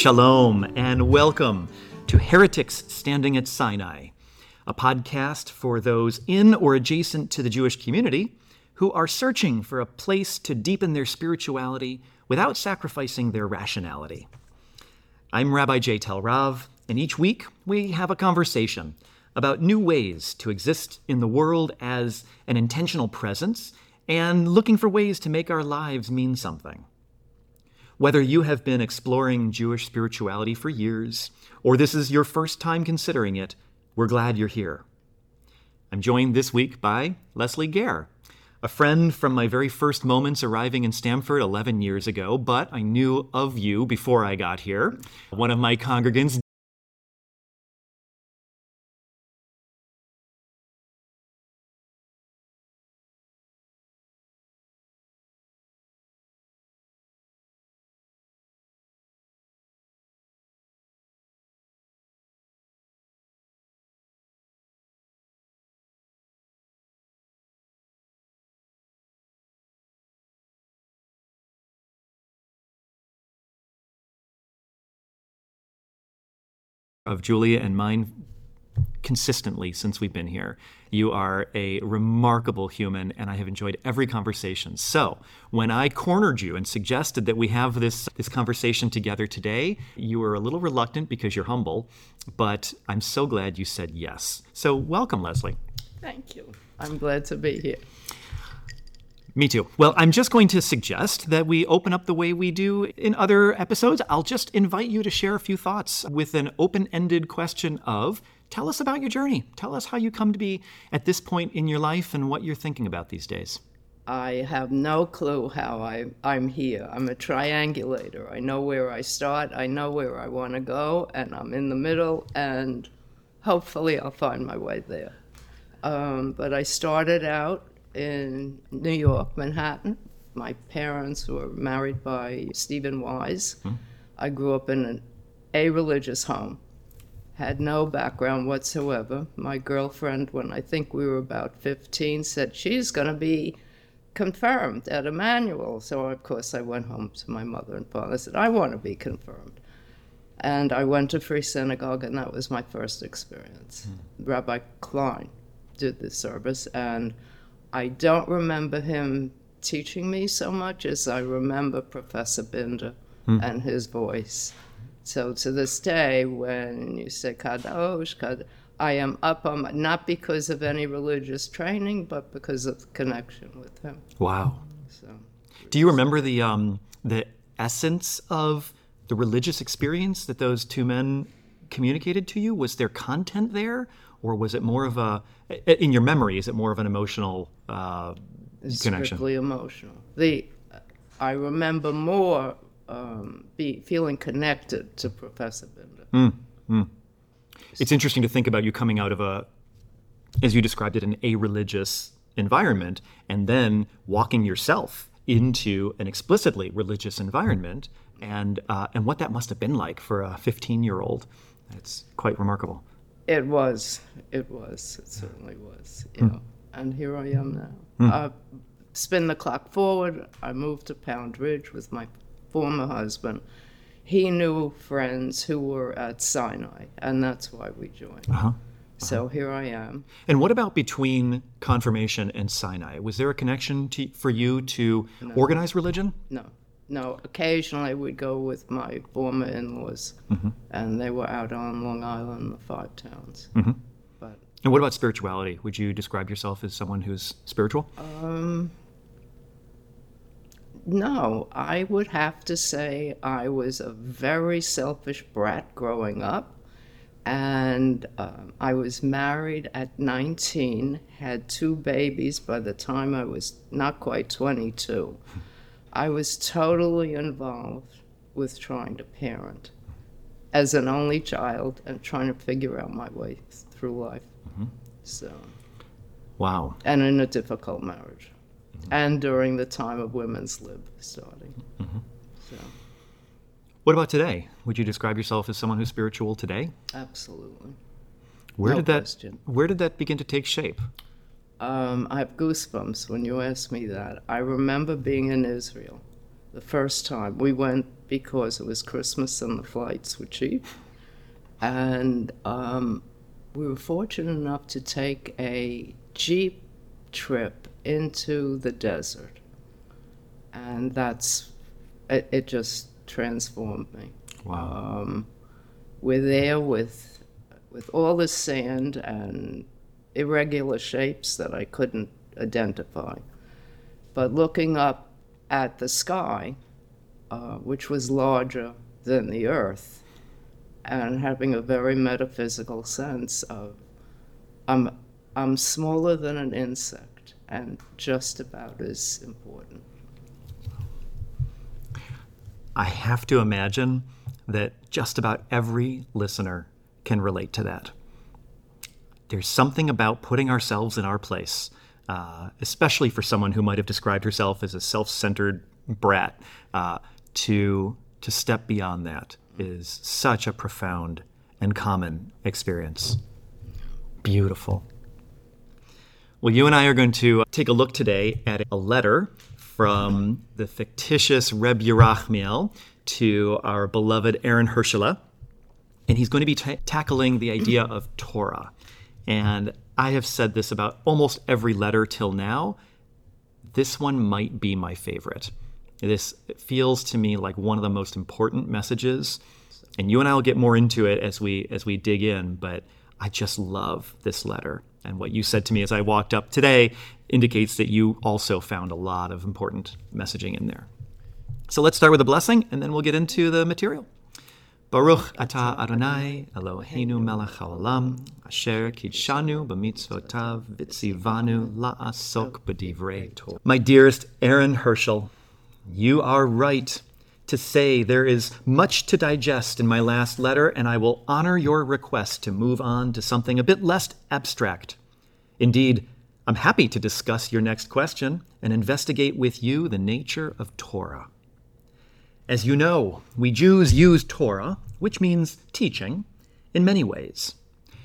Shalom and welcome to Heretics Standing at Sinai, a podcast for those in or adjacent to the Jewish community who are searching for a place to deepen their spirituality without sacrificing their rationality. I'm Rabbi J. Tel Rav, and each week we have a conversation about new ways to exist in the world as an intentional presence and looking for ways to make our lives mean something. Whether you have been exploring Jewish spirituality for years, or this is your first time considering it, we're glad you're here. I'm joined this week by Lesley Gehr, a friend from my very first moments arriving in Stamford 11 years ago, but I knew of you before I got here. One of my congregants, of Julia and mine consistently since we've been here. You are a remarkable human, and I have enjoyed every conversation. So, when I cornered you and suggested that we have this, this conversation together today, you were a little reluctant because you're humble, but I'm so glad you said yes. So, welcome, Lesley. Thank you. I'm glad to be here. Me too. Well, I'm just going to suggest that we open up the way we do in other episodes. I'll just invite you to share a few thoughts with an open ended question of tell us about your journey. Tell us how you come to be at this point in your life and what you're thinking about these days. I have no clue how I, I'm here. I'm a triangulator. I know where I start, I know where I want to go, and I'm in the middle, and hopefully I'll find my way there. Um, but I started out in New York, Manhattan. My parents were married by Stephen Wise. Hmm. I grew up in an, a religious home, had no background whatsoever. My girlfriend, when I think we were about 15, said she's going to be confirmed at Emanu-El. So, of course, I went home to my mother and father. I said, I want to be confirmed. And I went to Free Synagogue, and that was my first experience. Hmm. Rabbi Klein did the service, and I don't remember him teaching me so much as I remember Professor Binder mm. and his voice. So to this day, when you say Kadosh, Kadosh, I am up on my, not because of any religious training, but because of the connection with him. Wow. So, do you remember the um, the essence of the religious experience that those two men communicated to you? Was there content there, or was it more of a in your memory? Is it more of an emotional uh, it's connection? Strictly emotional. The I remember more um, be feeling connected to Professor Binder. Mm, mm. It's interesting to think about you coming out of a, as you described it, an a religious environment, and then walking yourself into an explicitly religious environment, and uh, and what that must have been like for a 15 year old. It's quite remarkable. It was. It was. It certainly was. You mm. know, and here I am now. Mm. Uh, spin the clock forward. I moved to Pound Ridge with my former husband. He knew friends who were at Sinai, and that's why we joined. Uh-huh. Uh-huh. So here I am. And what about between confirmation and Sinai? Was there a connection to, for you to no. organize religion? No. No, occasionally we'd go with my former in-laws, mm-hmm. and they were out on Long Island, the Five Towns. Mm-hmm. And what about spirituality? Would you describe yourself as someone who's spiritual? Um, no, I would have to say I was a very selfish brat growing up. And um, I was married at 19, had two babies by the time I was not quite 22. I was totally involved with trying to parent as an only child and trying to figure out my way through life. Mm-hmm. So, wow. And in a difficult marriage, mm-hmm. and during the time of women's lib starting. Mm-hmm. So. What about today? Would you describe yourself as someone who's spiritual today? Absolutely. Where no did that question. Where did that begin to take shape? Um, I have goosebumps when you ask me that. I remember being in Israel the first time. We went because it was Christmas and the flights were cheap. And um, we were fortunate enough to take a Jeep trip into the desert. And that's, it, it just transformed me. Wow. Um, we're there with, with all the sand and irregular shapes that I couldn't identify. But looking up at the sky, uh, which was larger than the earth, and having a very metaphysical sense of I'm, I'm smaller than an insect and just about as important. I have to imagine that just about every listener can relate to that. There's something about putting ourselves in our place, uh, especially for someone who might have described herself as a self-centered brat, uh, to to step beyond that is such a profound and common experience. Beautiful. Well, you and I are going to take a look today at a letter from the fictitious Reb Yerachmiel to our beloved Aaron Herschela. And he's going to be ta tackling the idea of Torah. And I have said this about almost every letter till now. This one might be my favorite. This feels to me like one of the most important messages. And you and I will get more into it as we as we dig in, but I just love this letter. And what you said to me as I walked up today indicates that you also found a lot of important messaging in there. So let's start with a blessing and then we'll get into the material. Baruch atah Adonai Eloheinu melech haolam asher kidshanu b'mitzvotav v'tzivanu la'asok b'divrei Torah. My dearest Aaron Herschel, you are right to say there is much to digest in my last letter, and I will honor your request to move on to something a bit less abstract. Indeed, I'm happy to discuss your next question and investigate with you the nature of Torah. As you know, we Jews use Torah, which means teaching, in many ways.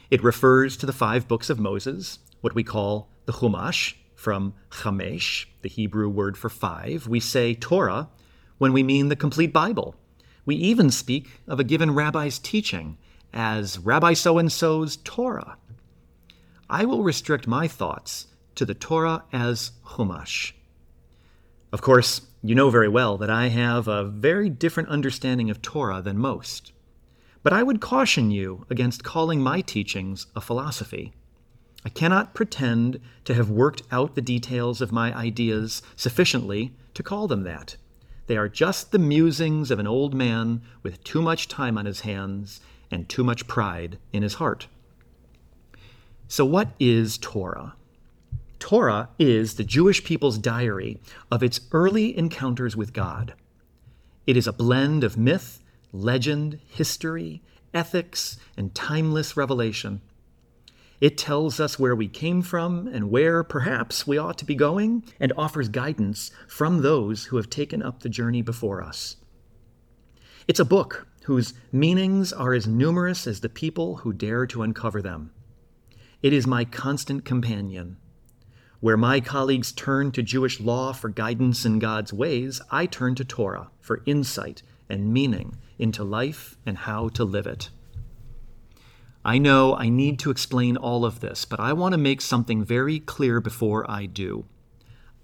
It refers to the five books of Moses, what we call the Chumash, from chamesh, the Hebrew word for five. We say Torah when we mean the complete Bible. We even speak of a given rabbi's teaching as Rabbi so and so's Torah. I will restrict my thoughts to the Torah as Chumash. Of course, you know very well that I have a very different understanding of Torah than most. But I would caution you against calling my teachings a philosophy. I cannot pretend to have worked out the details of my ideas sufficiently to call them that. They are just the musings of an old man with too much time on his hands and too much pride in his heart. So, what is Torah? Torah is the Jewish people's diary of its early encounters with God. It is a blend of myth, legend, history, ethics, and timeless revelation. It tells us where we came from and where, perhaps, we ought to be going, and offers guidance from those who have taken up the journey before us. It's a book whose meanings are as numerous as the people who dare to uncover them. It is my constant companion. Where my colleagues turn to Jewish law for guidance in God's ways, I turn to Torah for insight and meaning into life and how to live it. I know I need to explain all of this, but I want to make something very clear before I do.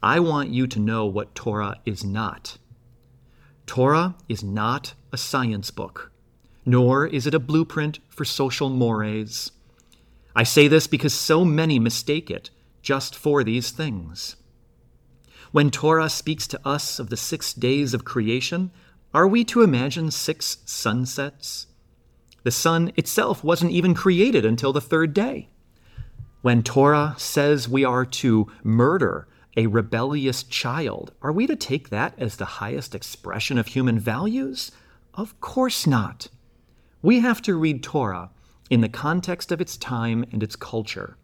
I want you to know what Torah is not. Torah is not a science book, nor is it a blueprint for social mores. I say this because so many mistake it just for these things. When Torah speaks to us of the six days of creation, are we to imagine six sunsets? The sun itself wasn't even created until the third day. When Torah says we are to murder a rebellious child, are we to take that as the highest expression of human values? Of course not. We have to read Torah in the context of its time and its culture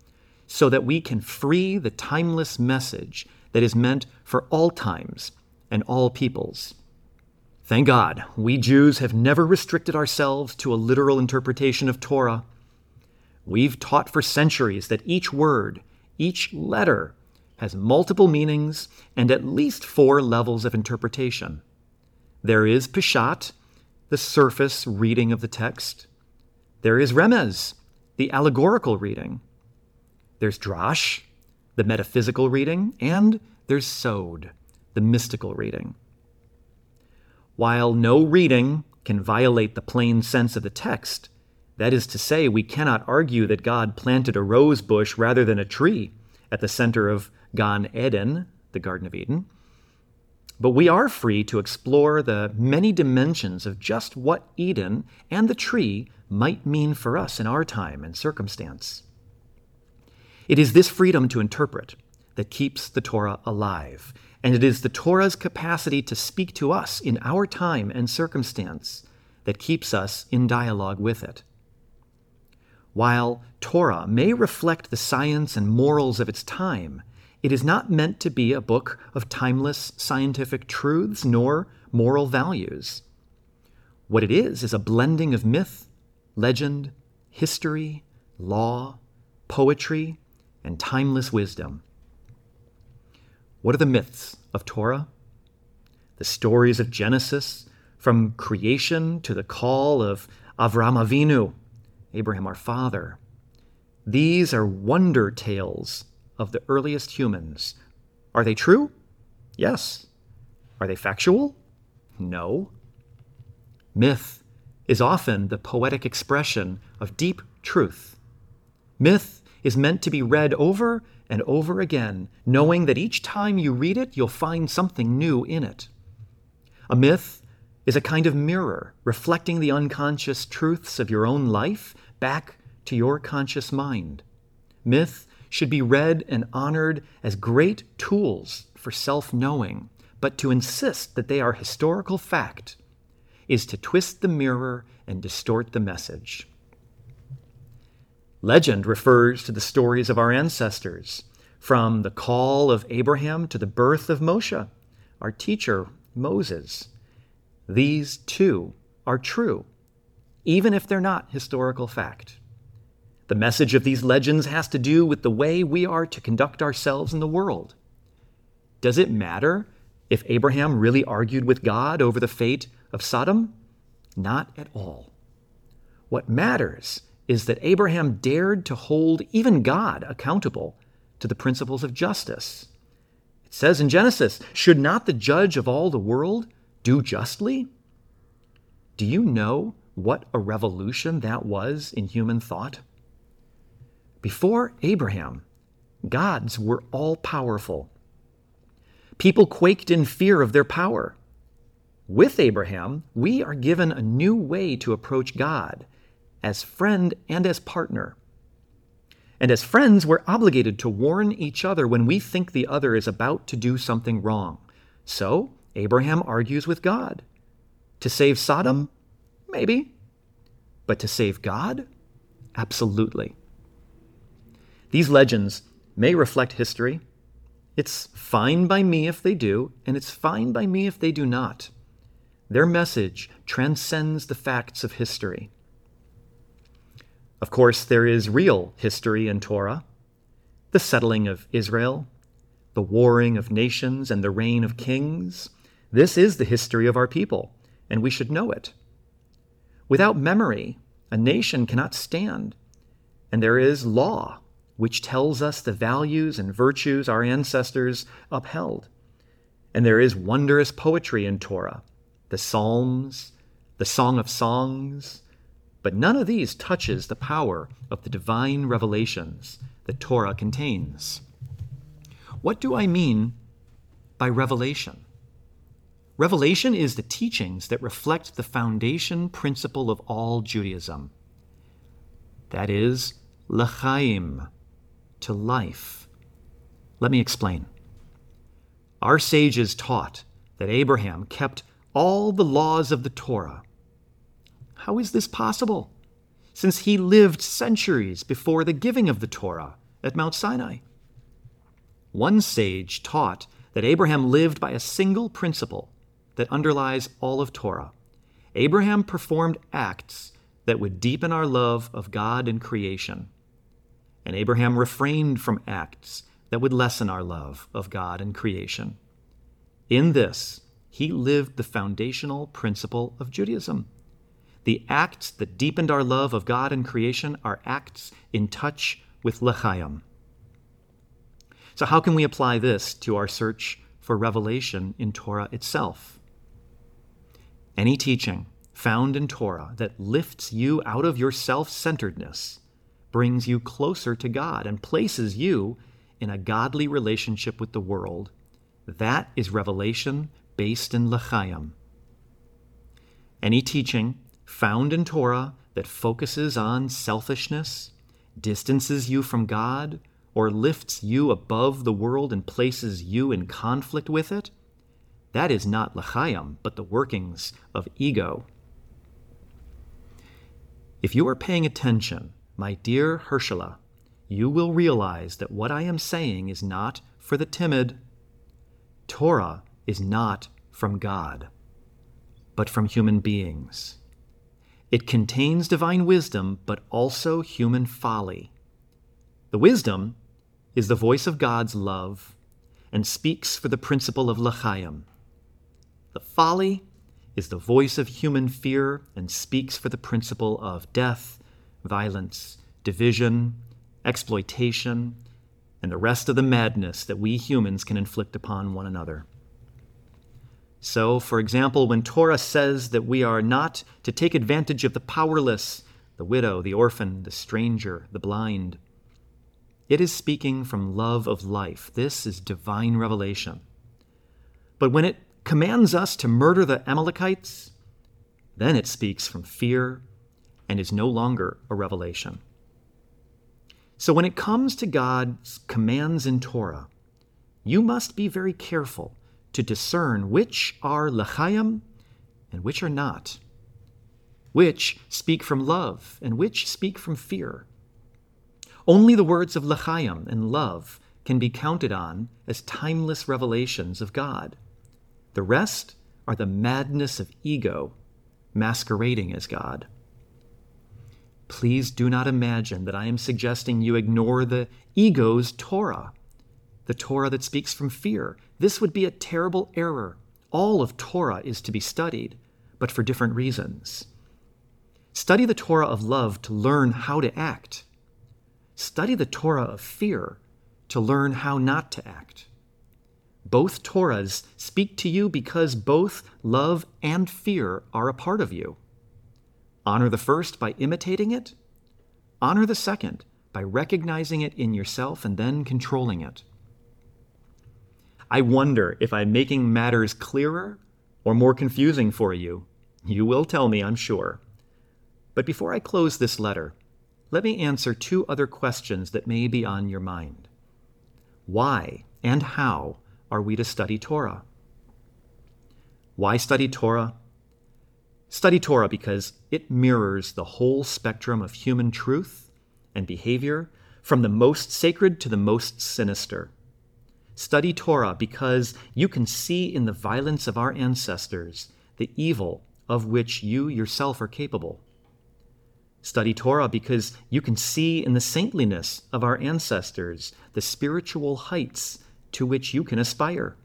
so that we can free the timeless message that is meant for all times and all peoples. Thank God, we Jews have never restricted ourselves to a literal interpretation of Torah. We've taught for centuries that each word, each letter, has multiple meanings and at least four levels of interpretation. There is Peshat, the surface reading of the text. There is Remez, the allegorical reading. There's Drash, the metaphysical reading, and there's Sod, the mystical reading. While no reading can violate the plain sense of the text, that is to say, we cannot argue that God planted a rose bush rather than a tree at the center of Gan Eden, the Garden of Eden. But we are free to explore the many dimensions of just what Eden and the tree might mean for us in our time and circumstance. It is this freedom to interpret that keeps the Torah alive, and it is the Torah's capacity to speak to us in our time and circumstance that keeps us in dialogue with it. While Torah may reflect the science and morals of its time, it is not meant to be a book of timeless scientific truths nor moral values. What it is is a blending of myth, legend, history, law, poetry, and timeless wisdom. What are the myths of Torah? The stories of Genesis, from creation to the call of Avram Avinu, Abraham our father. These are wonder tales of the earliest humans. Are they true? Yes. Are they factual? No. Myth is often the poetic expression of deep truth. Myth is meant to be read over and over again, knowing that each time you read it, you'll find something new in it. A myth is a kind of mirror reflecting the unconscious truths of your own life back to your conscious mind. Myth should be read and honored as great tools for self knowing, but to insist that they are historical fact is to twist the mirror and distort the message. Legend refers to the stories of our ancestors, from the call of Abraham to the birth of Moshe, our teacher, Moses. These, too, are true, even if they're not historical fact. The message of these legends has to do with the way we are to conduct ourselves in the world. Does it matter if Abraham really argued with God over the fate of Sodom? Not at all. What matters is that Abraham dared to hold even God accountable to the principles of justice. It says in Genesis, Should not the judge of all the world do justly? Do you know what a revolution that was in human thought? Before Abraham, gods were all powerful. People quaked in fear of their power. With Abraham, we are given a new way to approach God as friend and as partner. And as friends, we're obligated to warn each other when we think the other is about to do something wrong. So, Abraham argues with God. To save Sodom? Maybe. But to save God? Absolutely. These legends may reflect history. It's fine by me if they do, and it's fine by me if they do not. Their message transcends the facts of history. Of course, there is real history in Torah the settling of Israel, the warring of nations, and the reign of kings. This is the history of our people, and we should know it. Without memory, a nation cannot stand, and there is law, which tells us the values and virtues our ancestors upheld. And there is wondrous poetry in Torah the Psalms, the Song of Songs, but none of these touches the power of the divine revelations that Torah contains. What do I mean by revelation? Revelation is the teachings that reflect the foundation principle of all Judaism. That is, l'chaim, to life. Let me explain. Our sages taught that Abraham kept all the laws of the Torah how is this possible? Since he lived centuries before the giving of the Torah at Mount Sinai. One sage taught that Abraham lived by a single principle that underlies all of Torah. Abraham performed acts that would deepen our love of God and creation. And Abraham refrained from acts that would lessen our love of God and creation. In this, he lived the foundational principle of Judaism. The acts that deepened our love of God and creation are acts in touch with L'chaim. So, how can we apply this to our search for revelation in Torah itself? Any teaching found in Torah that lifts you out of your self centeredness brings you closer to God and places you in a godly relationship with the world. That is revelation based in L'chaim. Any teaching found in Torah that focuses on selfishness, distances you from God, or lifts you above the world and places you in conflict with it, that is not L'chaim, but the workings of ego. If you are paying attention, my dear Herschela, you will realize that what I am saying is not for the timid. Torah is not from God, but from human beings. It contains divine wisdom, but also human folly. The wisdom is the voice of God's love and speaks for the principle of L'chaim. The folly is the voice of human fear and speaks for the principle of death, violence, division, exploitation, and the rest of the madness that we humans can inflict upon one another. So, for example, when Torah says that we are not to take advantage of the powerless, the widow, the orphan, the stranger, the blind, it is speaking from love of life. This is divine revelation. But when it commands us to murder the Amalekites, then it speaks from fear and is no longer a revelation. So when it comes to God's commands in Torah, you must be very careful to discern which are l'chaim and which are not, which speak from love and which speak from fear. Only the words of l'chaim and love can be counted on as timeless revelations of God. The rest are the madness of ego masquerading as God. Please do not imagine that I am suggesting you ignore the ego's Torah, the Torah that speaks from fear. This would be a terrible error. All of Torah is to be studied, but for different reasons. Study the Torah of love to learn how to act. Study the Torah of fear to learn how not to act. Both Torahs speak to you because both love and fear are a part of you. Honor the first by imitating it. Honor the second by recognizing it in yourself and then controlling it. I wonder if I'm making matters clearer or more confusing for you. You will tell me, I'm sure. But before I close this letter, let me answer two other questions that may be on your mind. Why and how are we to study Torah? Why study Torah? Study Torah because it mirrors the whole spectrum of human truth and behavior, from the most sacred to the most sinister. Study Torah because you can see in the violence of our ancestors the evil of which you yourself are capable. Study Torah because you can see in the saintliness of our ancestors the spiritual heights to which you can aspire.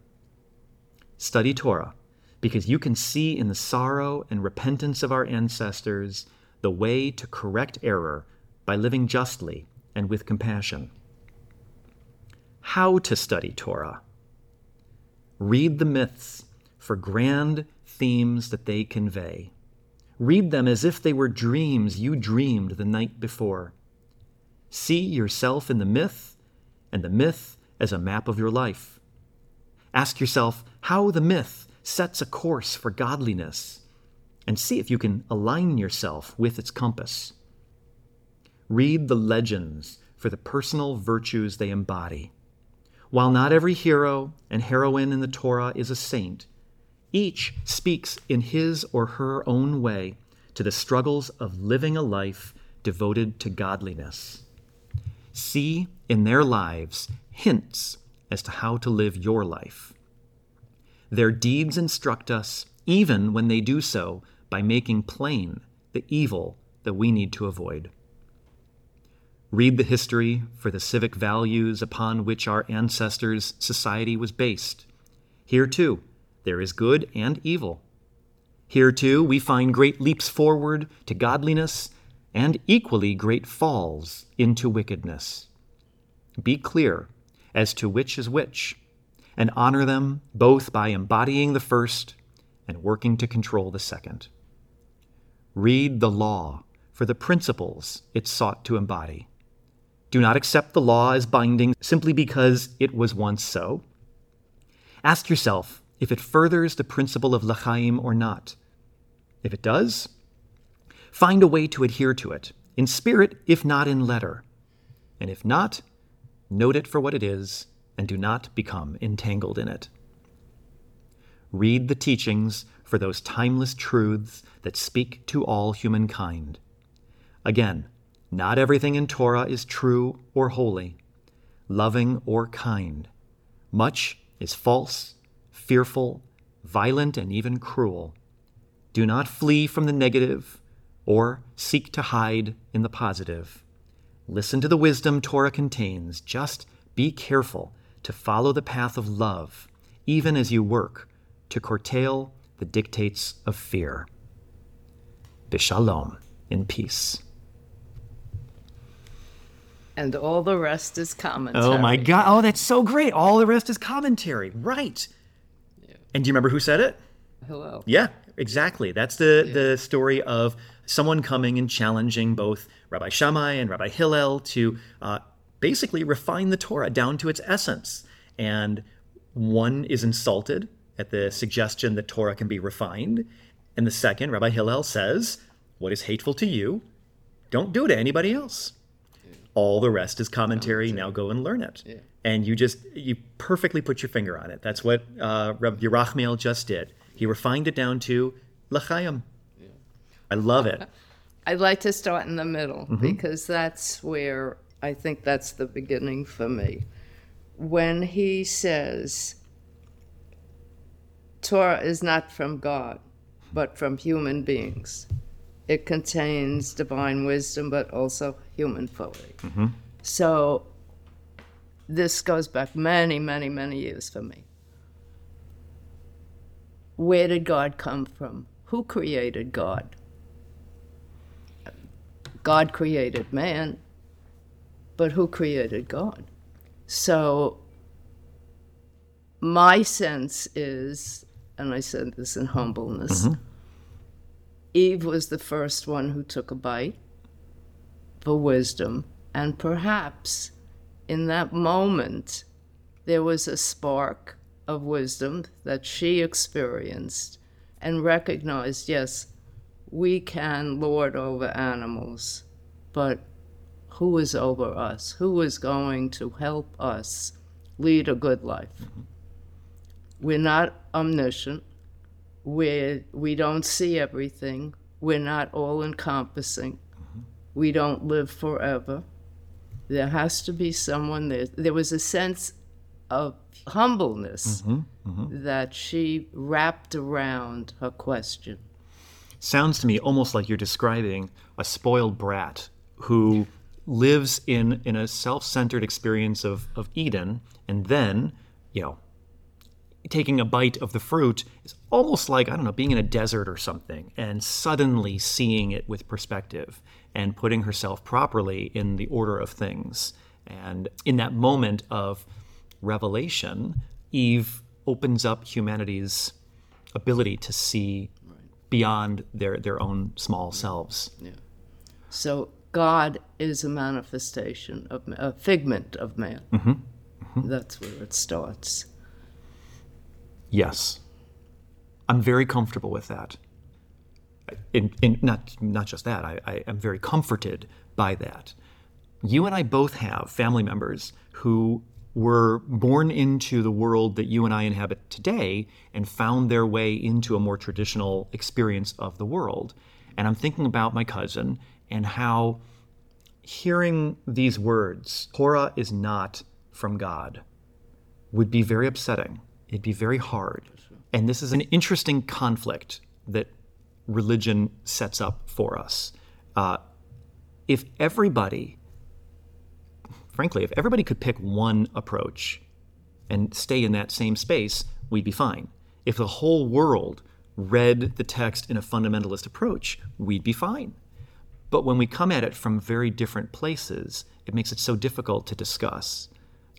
Study Torah because you can see in the sorrow and repentance of our ancestors the way to correct error by living justly and with compassion. How to study Torah. Read the myths for grand themes that they convey. Read them as if they were dreams you dreamed the night before. See yourself in the myth and the myth as a map of your life. Ask yourself how the myth sets a course for godliness, and see if you can align yourself with its compass. Read the legends for the personal virtues they embody. While not every hero and heroine in the Torah is a saint, each speaks in his or her own way to the struggles of living a life devoted to godliness. See in their lives hints as to how to live your life. Their deeds instruct us, even when they do so by making plain the evil that we need to avoid. Read the history for the civic values upon which our ancestors' society was based. Here, too, there is good and evil. Here, too, we find great leaps forward to godliness and equally great falls into wickedness. Be clear as to which is which, and honor them both by embodying the first and working to control the second. Read the law for the principles it sought to embody. Do not accept the law as binding simply because it was once so. Ask yourself if it furthers the principle of l'chaim or not. If it does, find a way to adhere to it, in spirit if not in letter. And if not, note it for what it is and do not become entangled in it. Read the teachings for those timeless truths that speak to all humankind. Again, not everything in Torah is true or holy, loving or kind. Much is false, fearful, violent, and even cruel. Do not flee from the negative or seek to hide in the positive. Listen to the wisdom Torah contains. Just be careful to follow the path of love, even as you work to curtail the dictates of fear. Bishalom, in peace. And all the rest is commentary. Oh my God. Oh, that's so great. All the rest is commentary. Right. And do you remember who said it? Hello. Yeah, exactly. That's the, the story of someone coming and challenging both Rabbi Shammai and Rabbi Hillel to uh, basically refine the Torah down to its essence. And one is insulted at the suggestion that Torah can be refined. And the second, Rabbi Hillel says, What is hateful to you, don't do to anybody else. All the rest is commentary. Now go and learn it. And you just, you perfectly put your finger on it. That's what uh, Rabbi Yerachmiel just did. He refined it down to l'chaim. I love it. I'd like to start in the middle Mm-hmm. because that's where I think that's the beginning for me. When he says, Torah is not from God, but from human beings, it contains divine wisdom, but also human folly. Mm-hmm. So this goes back many, many, many years for me. Where did God come from? Who created God? God created man, but who created God? So my sense is, and I said this in humbleness, mm-hmm. Eve was the first one who took a bite for wisdom, and perhaps in that moment there was a spark of wisdom that she experienced and recognized yes, we can lord over animals, but who is over us? Who is going to help us lead a good life? Mm-hmm. We're not omniscient. We're, we don't see everything. We're not all encompassing. We don't live forever. There has to be someone there. There was a sense of humbleness mm-hmm, mm-hmm. that she wrapped around her question. sounds to me almost like you're describing a spoiled brat who lives in in a self-centered experience of of Eden and then, you know, taking a bite of the fruit is almost like I don't know, being in a desert or something and suddenly seeing it with perspective and putting herself properly in the order of things. And in that moment of revelation, Eve opens up humanity's ability to see beyond their, their own small selves. Yeah. So God is a manifestation of a figment of man. Mm-hmm. Mm-hmm. That's where it starts. Yes. I'm very comfortable with that. In, in, not, not just that, I, I am very comforted by that. You and I both have family members who were born into the world that you and I inhabit today and found their way into a more traditional experience of the world. And I'm thinking about my cousin and how hearing these words, Torah is not from God, would be very upsetting. It'd be very hard. And this is an interesting conflict that religion sets up for us. Uh, if everybody, frankly, if everybody could pick one approach and stay in that same space, we'd be fine. If the whole world read the text in a fundamentalist approach, we'd be fine. But when we come at it from very different places, it makes it so difficult to discuss.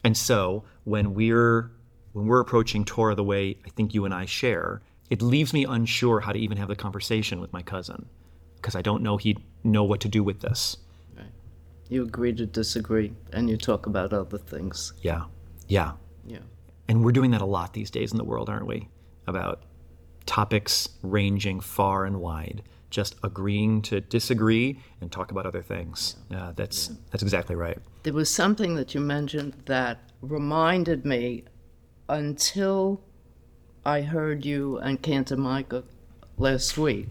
And so when we're when we're approaching Torah the way I think you and I share, it leaves me unsure how to even have the conversation with my cousin because I don't know he'd know what to do with this. Right. You agree to disagree and you talk about other things. Yeah. Yeah. Yeah. And we're doing that a lot these days in the world, aren't we? About topics ranging far and wide, just agreeing to disagree and talk about other things. Yeah. Uh, that's yeah. that's exactly right. There was something that you mentioned that reminded me until I heard you and Cantor Micah last week.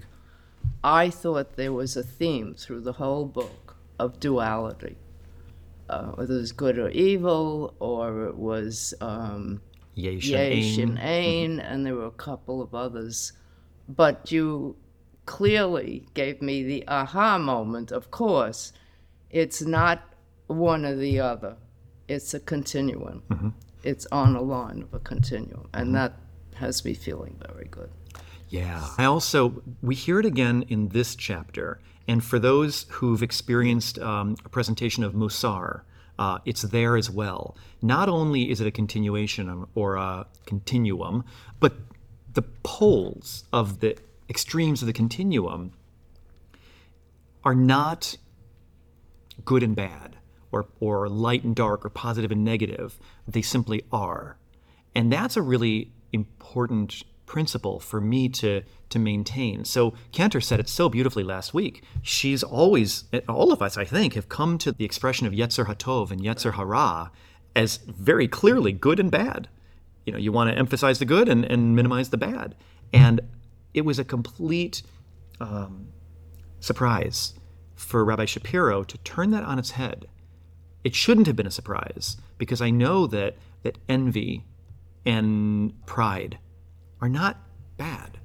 I thought there was a theme through the whole book of duality. Uh, whether it was good or evil, or it was um, Yesh and Ain, and there were a couple of others. But you clearly gave me the aha moment, of course. It's not one or the other, it's a continuum. Mm-hmm. It's on a line of a continuum. And mm-hmm. that has me feeling very good. Yeah. I also, we hear it again in this chapter. And for those who've experienced um, a presentation of Musar, uh, it's there as well. Not only is it a continuation or a continuum, but the poles of the extremes of the continuum are not good and bad, or, or light and dark, or positive and negative. They simply are. And that's a really important principle for me to to maintain. So Cantor said it so beautifully last week. She's always all of us, I think, have come to the expression of Yetzer Hatov and Yetzer Hara as very clearly good and bad. You know, you want to emphasize the good and, and minimize the bad. And it was a complete um, surprise for Rabbi Shapiro to turn that on its head. It shouldn't have been a surprise because I know that that envy and pride are not bad.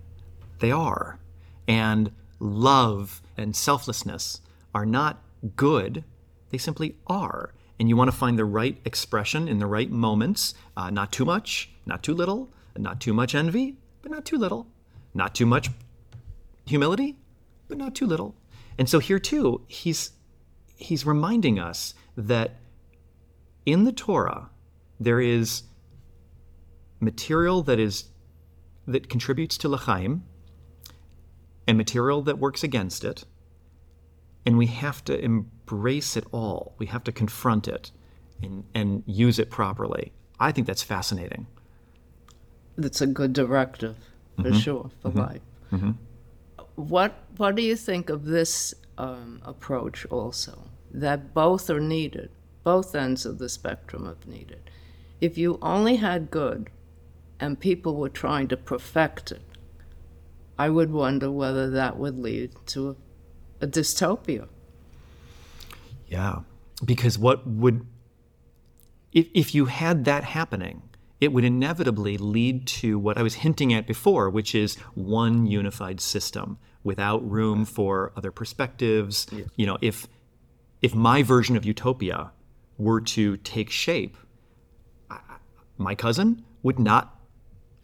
They are. And love and selflessness are not good, they simply are. And you want to find the right expression in the right moments, uh, not too much, not too little, not too much envy, but not too little, not too much humility, but not too little. And so here too, he's he's reminding us that in the Torah there is material that is that contributes to l'chaim and material that works against it and we have to embrace it all we have to confront it and, and use it properly i think that's fascinating that's a good directive for mm-hmm. sure for mm-hmm. life mm-hmm. what what do you think of this um, approach also that both are needed both ends of the spectrum are needed if you only had good and people were trying to perfect it, I would wonder whether that would lead to a, a dystopia. Yeah, because what would, if, if you had that happening, it would inevitably lead to what I was hinting at before, which is one unified system without room for other perspectives. Yeah. You know, if if my version of utopia were to take shape, my cousin would not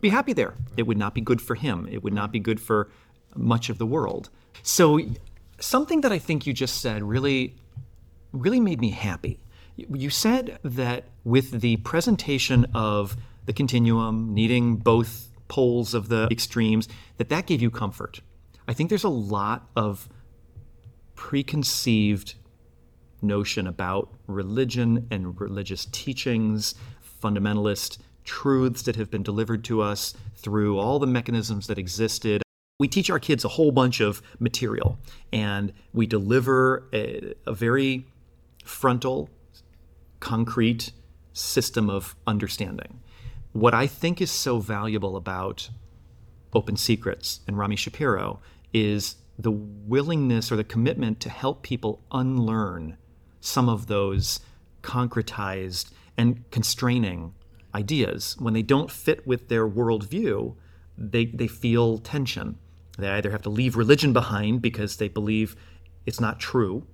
be happy there. It would not be good for him. It would not be good for much of the world. So something that I think you just said really really made me happy. You said that with the presentation of the continuum needing both poles of the extremes that that gave you comfort. I think there's a lot of preconceived notion about religion and religious teachings, fundamentalist truths that have been delivered to us through all the mechanisms that existed. We teach our kids a whole bunch of material and we deliver a, a very frontal, concrete system of understanding. What I think is so valuable about Open Secrets and Rami Shapiro is the willingness or the commitment to help people unlearn some of those concretized and constraining ideas. When they don't fit with their worldview, they, they feel tension. They either have to leave religion behind because they believe it's not true,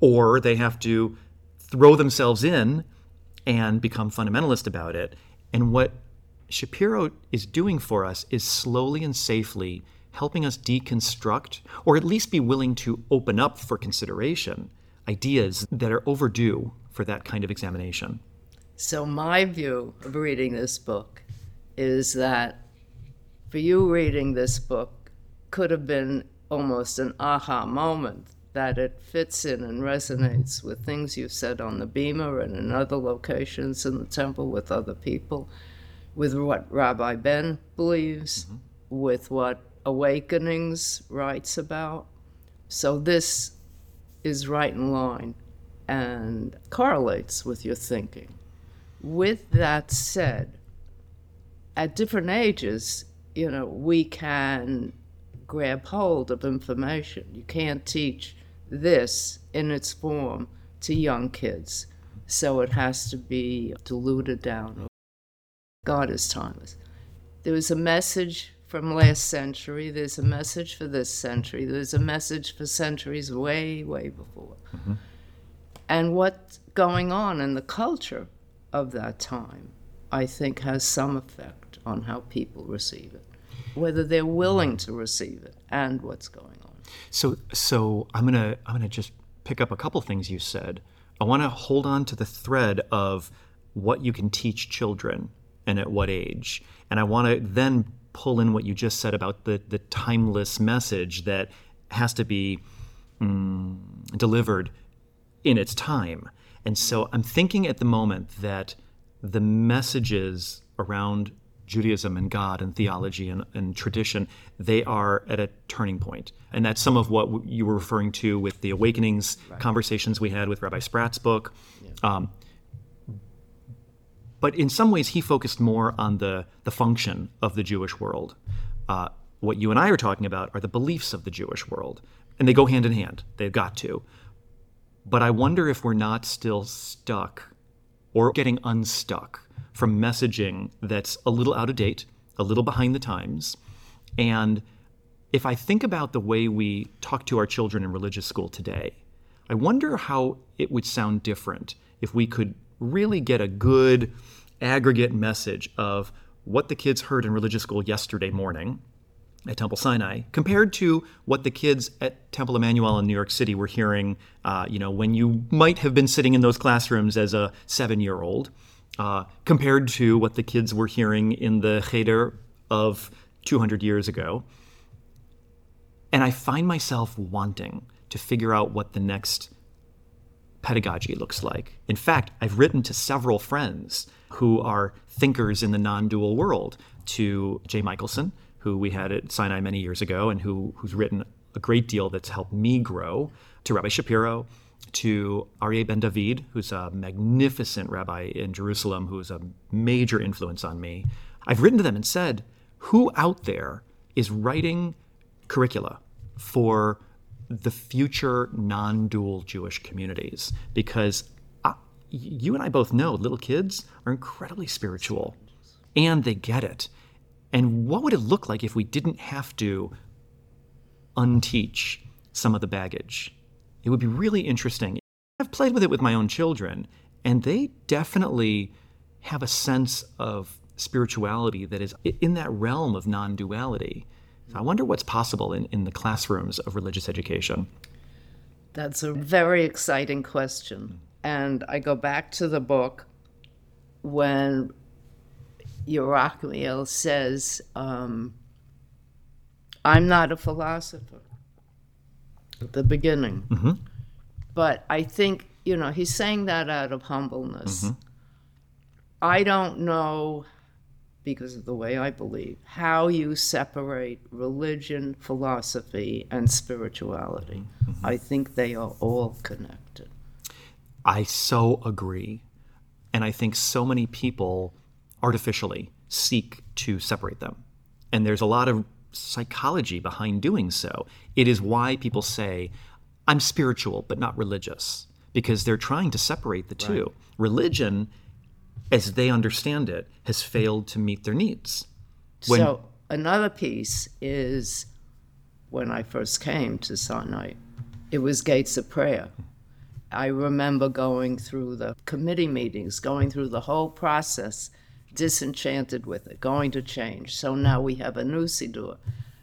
or they have to throw themselves in and become fundamentalist about it. And what Shapiro is doing for us is slowly and safely helping us deconstruct, or at least be willing to open up for consideration, ideas that are overdue for that kind of examination. So, my view of reading this book is that for you reading this book could have been almost an aha moment that it fits in and resonates with things you've said on the Bema and in other locations in the temple with other people, with what Rabbi Ben believes, mm-hmm. with what Awakenings writes about. So this is right in line and correlates with your thinking. With that said, at different ages, you know, we can grab hold of information. You can't teach this in its form to young kids. So it has to be diluted down. God is timeless. There was a message from last century, there's a message for this century, there's a message for centuries way, way before. Mm-hmm. And what's going on in the culture of that time, I think, has some effect on how people receive it, whether they're willing to receive it, and what's going on. So, so I'm gonna I'm gonna just pick up a couple things you said. I want to hold on to the thread of what you can teach children and at what age, and I want to then pull in what you just said about the the timeless message that has to be mm, delivered in its time. And so I'm thinking at the moment that the messages around Judaism and God and theology and, and, tradition, they are at a turning point. And that's some of what you were referring to with the Awakenings right. conversations we had with Rabbi Spratt's book. Yeah. Um, but in some ways, he focused more on the, the function of the Jewish world. Uh, what you and I are talking about are the beliefs of the Jewish world. And they go hand in hand, they've got to. But I wonder if we're not still stuck or getting unstuck from messaging that's a little out of date, a little behind the times. And if I think about the way we talk to our children in religious school today, I wonder how it would sound different if we could really get a good aggregate message of what the kids heard in religious school yesterday morning at Temple Sinai compared to what the kids at Temple Emanu-El in New York City were hearing, uh, you know, when you might have been sitting in those classrooms as a seven-year-old, uh, compared to what the kids were hearing in the Cheder of 200 years ago. And I find myself wanting to figure out what the next pedagogy looks like. In fact, I've written to several friends who are thinkers in the non-dual world, to Jay Michaelson, who we had at Sinai many years ago and who, who's written a great deal that's helped me grow, to Rabbi Shapiro, to Aryeh Ben David, who's a magnificent rabbi in Jerusalem, who's a major influence on me. I've written to them and said, who out there is writing curricula for the future non dual Jewish communities? Because I, you and I both know little kids are incredibly spiritual and they get it. And what would it look like if we didn't have to unteach some of the baggage? It would be really interesting. I've played with it with my own children, and they definitely have a sense of spirituality that is in that realm of non duality. So I wonder what's possible in, in the classrooms of religious education. That's a very exciting question. And I go back to the book when Yerachmiel says, um, I'm not a philosopher at the beginning. Mm-hmm. But I think, you know, he's saying that out of humbleness. Mm-hmm. I don't know, because of the way I believe, how you separate religion, philosophy, and spirituality. Mm-hmm. I think they are all connected. I so agree. And I think so many people artificially seek to separate them. And there's a lot of psychology behind doing so. It is why people say, I'm spiritual, but not religious, because they're trying to separate the two. Right. Religion, as they understand it, has failed to meet their needs. When, so, another piece is when I first came to Sinai, it was Gates of Prayer. I remember going through the committee meetings, going through the whole process disenchanted with it, going to change. So now we have a new Siddur,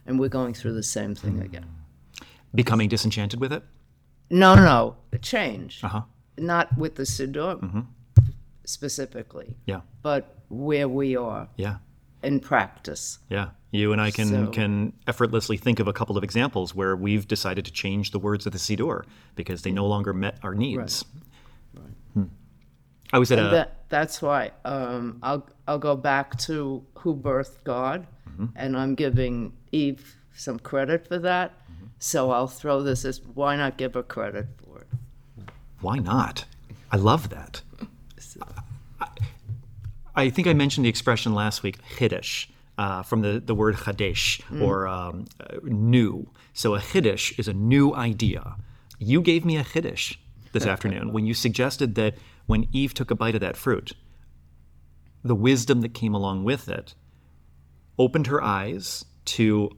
and we're going through the same thing again. Becoming disenchanted with it? No, no, a change. Uh huh. Not with the Siddur specifically, Yeah. but where we are Yeah. in practice. Yeah. You and I can So- can effortlessly think of a couple of examples where we've decided to change the words of the Siddur because they no longer met our needs. Hmm. I was at a that, that's why um, I'll I'll go back to who birthed God, and I'm giving Eve some credit for that. So I'll throw this as why not give her credit for it? why not? I love that. I, think I mentioned the expression last week, Hiddish, uh, from the, the word Chadesh, or um, uh, new. So a Hiddish is a new idea. You gave me a Hiddish this afternoon when you suggested that when Eve took a bite of that fruit, the wisdom that came along with it opened her eyes to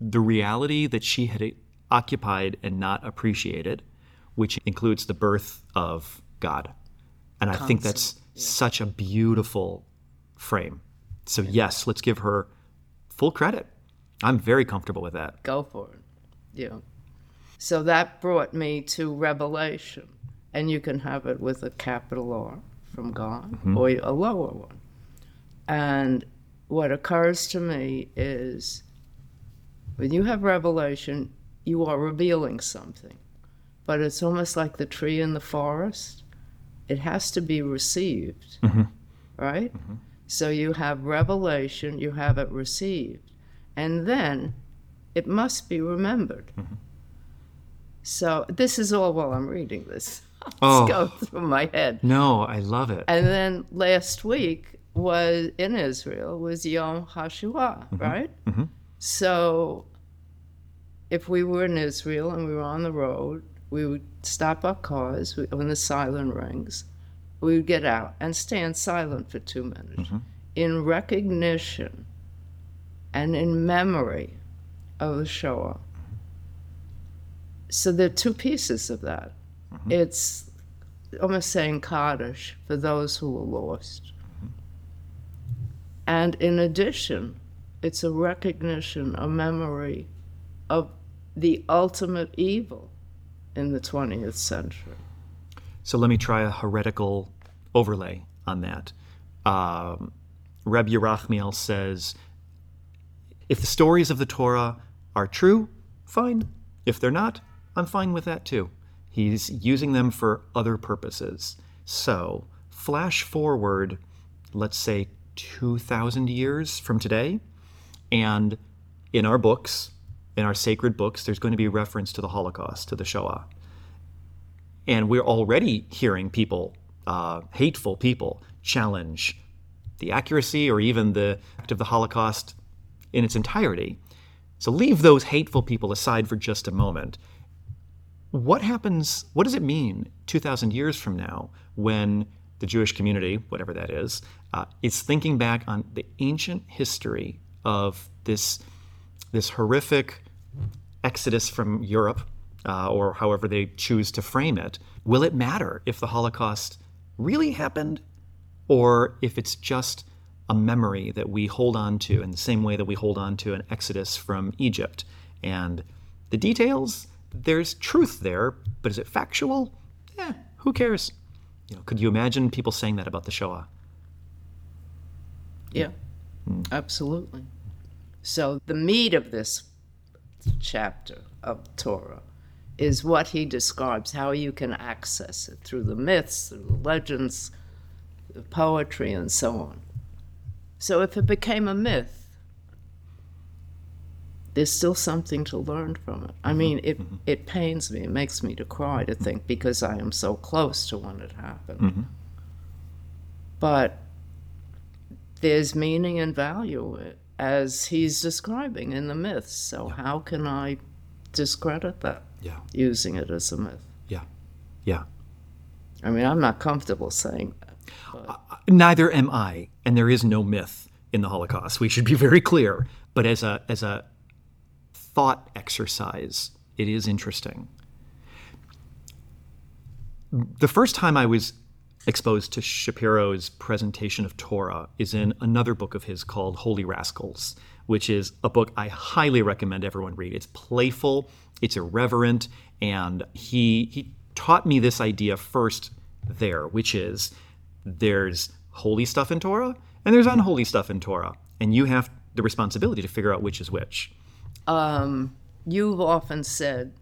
the reality that she had occupied and not appreciated, which includes the birth of God. And I think that's such a beautiful frame. So, yes, let's give her full credit. I'm very comfortable with that. Go for it. Yeah. So that brought me to Revelation, and you can have it with a capital R from God mm-hmm. or a lower one. And what occurs to me is when you have Revelation, you are revealing something, but it's almost like the tree in the forest. It has to be received, mm-hmm. right? Mm-hmm. So you have revelation, you have it received, and then it must be remembered. Mm-hmm. So this is all while I'm reading this. Oh. Let's go through my head. No, I love it. And then last week was in Israel was Yom HaShoah, right? So if we were in Israel and we were on the road, we would stop our cars we, when the siren rings. We would get out and stand silent for two minutes mm-hmm. in recognition and in memory of the Shoah. Mm-hmm. So there are two pieces of that. Mm-hmm. It's almost saying Kaddish for those who were lost. And in addition, it's a recognition, a memory of the ultimate evil in the 20th century. So let me try a heretical overlay on that. Um, Reb Yerachmiel says, if the stories of the Torah are true, fine. If they're not, I'm fine with that too. He's using them for other purposes. So, flash forward, let's say 2,000 years from today, and in our books, in our sacred books, there's going to be reference to the Holocaust, to the Shoah. And we're already hearing people, uh, hateful people, challenge the accuracy or even the act of the Holocaust in its entirety. So leave those hateful people aside for just a moment. What happens, what does it mean 2,000 years from now when the Jewish community, whatever that is, uh, is thinking back on the ancient history of this, this horrific exodus from Europe, uh, or however they choose to frame it? Will it matter if the Holocaust really happened or if it's just a memory that we hold on to in the same way that we hold on to an exodus from Egypt. And the details, there's truth there, but is it factual? Eh, who cares? You know, could you imagine people saying that about the Shoah? Yeah, absolutely. So the meat of this chapter of Torah is what he describes how you can access it through the myths, through the legends, the poetry, and so on. So if it became a myth, there's still something to learn from it. I mm-hmm. mean, it mm-hmm. it pains me, it makes me to cry to think because I am so close to when it happened. Mm-hmm. But there's meaning and value i- as he's describing in the myths. So how can I discredit that Yeah, using it as a myth? yeah, yeah. I mean, I'm not comfortable saying that. Neither am I, and there is no myth in the Holocaust. We should be very clear. But as a as a thought exercise, it is interesting. The first time I was exposed to Shapiro's presentation of Torah is in another book of his called Holy Rascals, which is a book I highly recommend everyone read. It's playful, it's irreverent, and he he taught me this idea first there, which is there's holy stuff in Torah and there's unholy stuff in Torah, and you have the responsibility to figure out which is which. Um, you've often said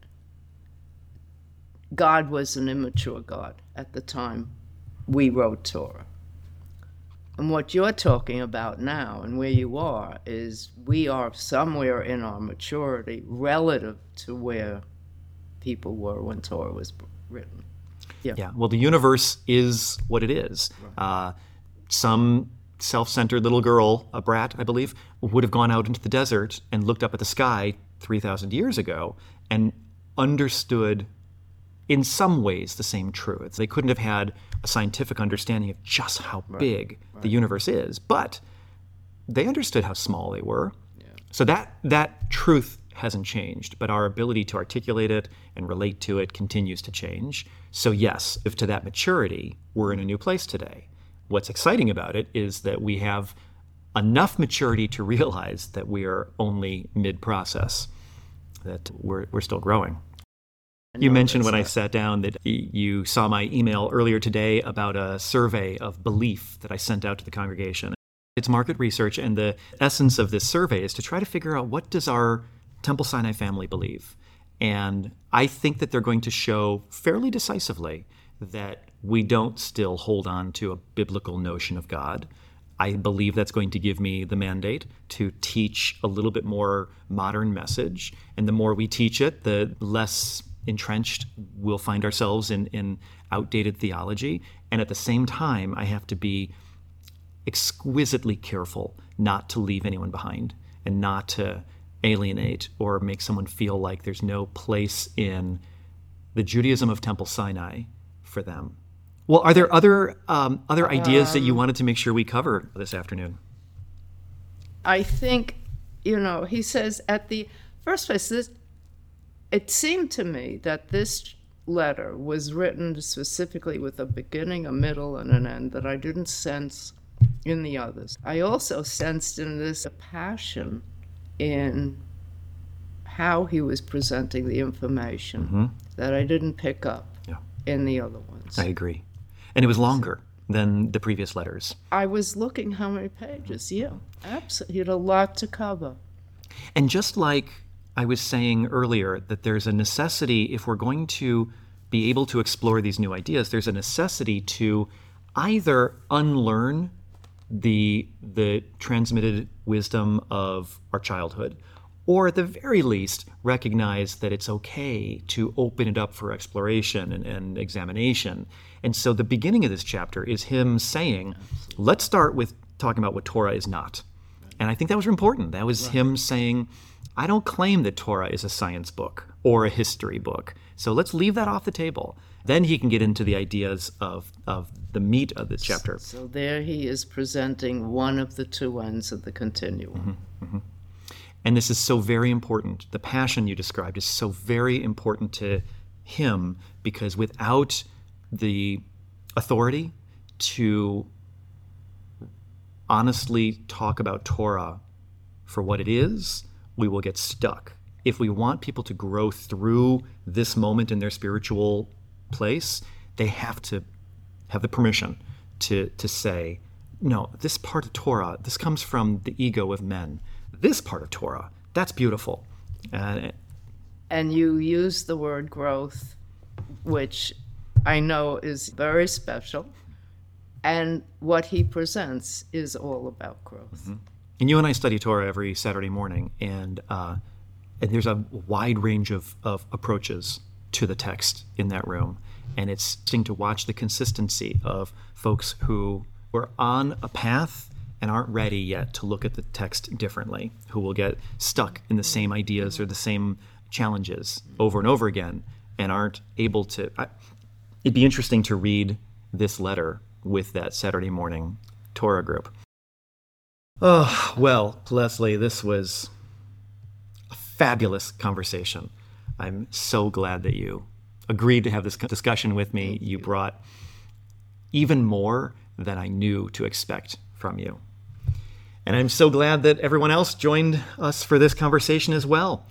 God was an immature God at the time we wrote Torah. And what you're talking about now and where you are is we are somewhere in our maturity relative to where people were when Torah was written. Yeah. Yeah. Well, the universe is what it is. Uh, some self centered little girl, a brat, I believe, would have gone out into the desert and looked up at the sky 3,000 years ago and understood in some ways the same truths. They couldn't have had a scientific understanding of just how big the universe is, but they understood how small they were. So that that truth hasn't changed, but our ability to articulate it and relate to it continues to change. So yes, if to that maturity, we're in a new place today. What's exciting about it is that we have enough maturity to realize that we are only mid-process, that we're, we're still growing. You mentioned when I sat down that you saw my email earlier today about a survey of belief that I sent out to the congregation. It's market research, and the essence of this survey is to try to figure out what does our Temple Sinai family believe. And I think that they're going to show fairly decisively that we don't still hold on to a biblical notion of God. I believe that's going to give me the mandate to teach a little bit more modern message. And the more we teach it, the less entrenched we'll find ourselves in, in outdated theology. And at the same time, I have to be exquisitely careful not to leave anyone behind and not to alienate or make someone feel like there's no place in the Judaism of Temple Sinai for them. Well, are there other um, other ideas that you wanted to make sure we cover this afternoon? I think, you know, he says at the first place, this, it seemed to me that this letter was written specifically with a beginning, a middle, and an end that I didn't sense in the others. I also sensed in this a passion in how he was presenting the information mm-hmm. that I didn't pick up Yeah. in the other ones. I agree. And it was longer than the previous letters. I was looking how many pages. Yeah, absolutely. He had a lot to cover. And just like I was saying earlier, that there's a necessity, if we're going to be able to explore these new ideas, there's a necessity to either unlearn the, the transmitted wisdom of our childhood, or at the very least, recognize that it's okay to open it up for exploration and, and examination. And so the beginning of this chapter is him saying, let's start with talking about what Torah is not. And I think that was important. That was him saying, I don't claim that Torah is a science book or a history book. So let's leave that off the table. Then he can get into the ideas of, of the meat of this chapter. So there he is presenting one of the two ends of the continuum. Mm-hmm, mm-hmm. And this is so very important. The passion you described is so very important to him because without the authority to honestly talk about Torah for what it is, we will get stuck. If we want people to grow through this moment in their spiritual place, they have to have the permission to, to say, no, this part of Torah, this comes from the ego of men. This part of Torah, that's beautiful. Uh, And you use the word growth, which I know is very special. And what he presents is all about growth. And you and I study Torah every Saturday morning, and uh, and there's a wide range of, of approaches to the text in that room, and it's interesting to watch the consistency of folks who were on a path and aren't ready yet to look at the text differently, who will get stuck in the same ideas or the same challenges over and over again, and aren't able to. I, it'd be interesting to read this letter with that Saturday morning Torah group. Oh, well, Lesley, this was a fabulous conversation. I'm so glad that you agreed to have this discussion with me. You brought even more than I knew to expect from you. And I'm so glad that everyone else joined us for this conversation as well.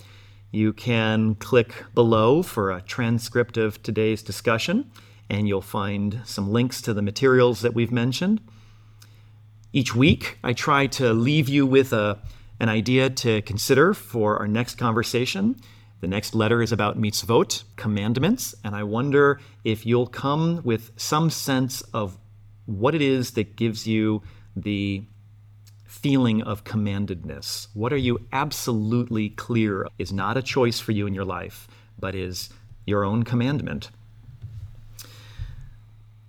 You can click below for a transcript of today's discussion, and you'll find some links to the materials that we've mentioned. Each week, I try to leave you with a, an idea to consider for our next conversation. The next letter is about mitzvot, commandments, and I wonder if you'll come with some sense of what it is that gives you the feeling of commandedness? What are you absolutely clear is not a choice for you in your life, but is your own commandment?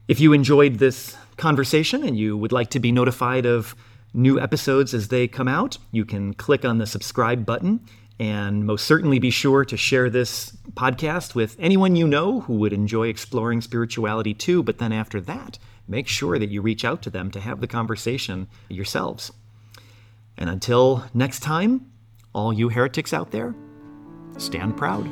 If you enjoyed this conversation and you would like to be notified of new episodes as they come out, you can click on the subscribe button and most certainly be sure to share this podcast with anyone you know who would enjoy exploring spirituality too. But then after that, make sure that you reach out to them to have the conversation yourselves. And until next time, all you heretics out there, stand proud.